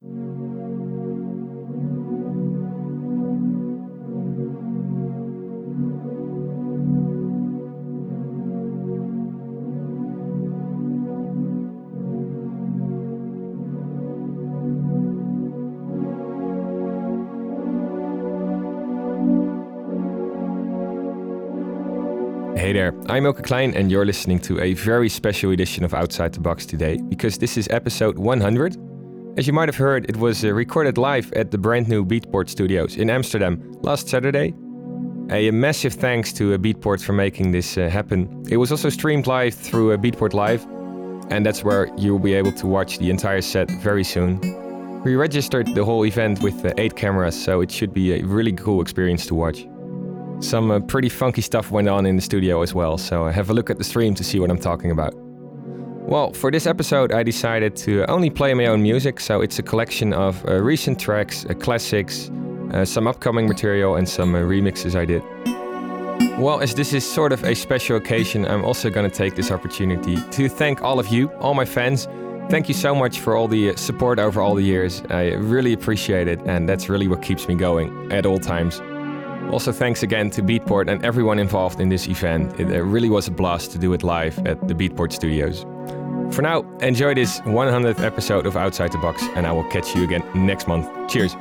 Hey there, I'm Eelke Kleijn, and you're listening to a very special edition of Outside the Box today because this is episode 100. As you might have heard, it was uh, recorded live at the brand new Beatport studios in Amsterdam last Saturday. A massive thanks to uh, Beatport for making this uh, happen. It was also streamed live through Beatport Live, and that's where you'll be able to watch the entire set very soon. We registered the whole event with eight cameras, so it should be a really cool experience to watch. Some pretty funky stuff went on in the studio as well, so have a look at the stream to see what I'm talking about. Well, for this episode, I decided to only play my own music, so it's a collection of uh, recent tracks, uh, classics, uh, some upcoming material, and some uh, remixes I did. Well, as this is sort of a special occasion, I'm also going to take this opportunity to thank all of you, all my fans. Thank you so much for all the uh, support over all the years. I really appreciate it, and that's really what keeps me going at all times. Also, thanks again to Beatport and everyone involved in this event. It really was a blast to do it live at the Beatport studios. For now, enjoy this 100th episode of Outside the Box, and I will catch you again next month. Cheers!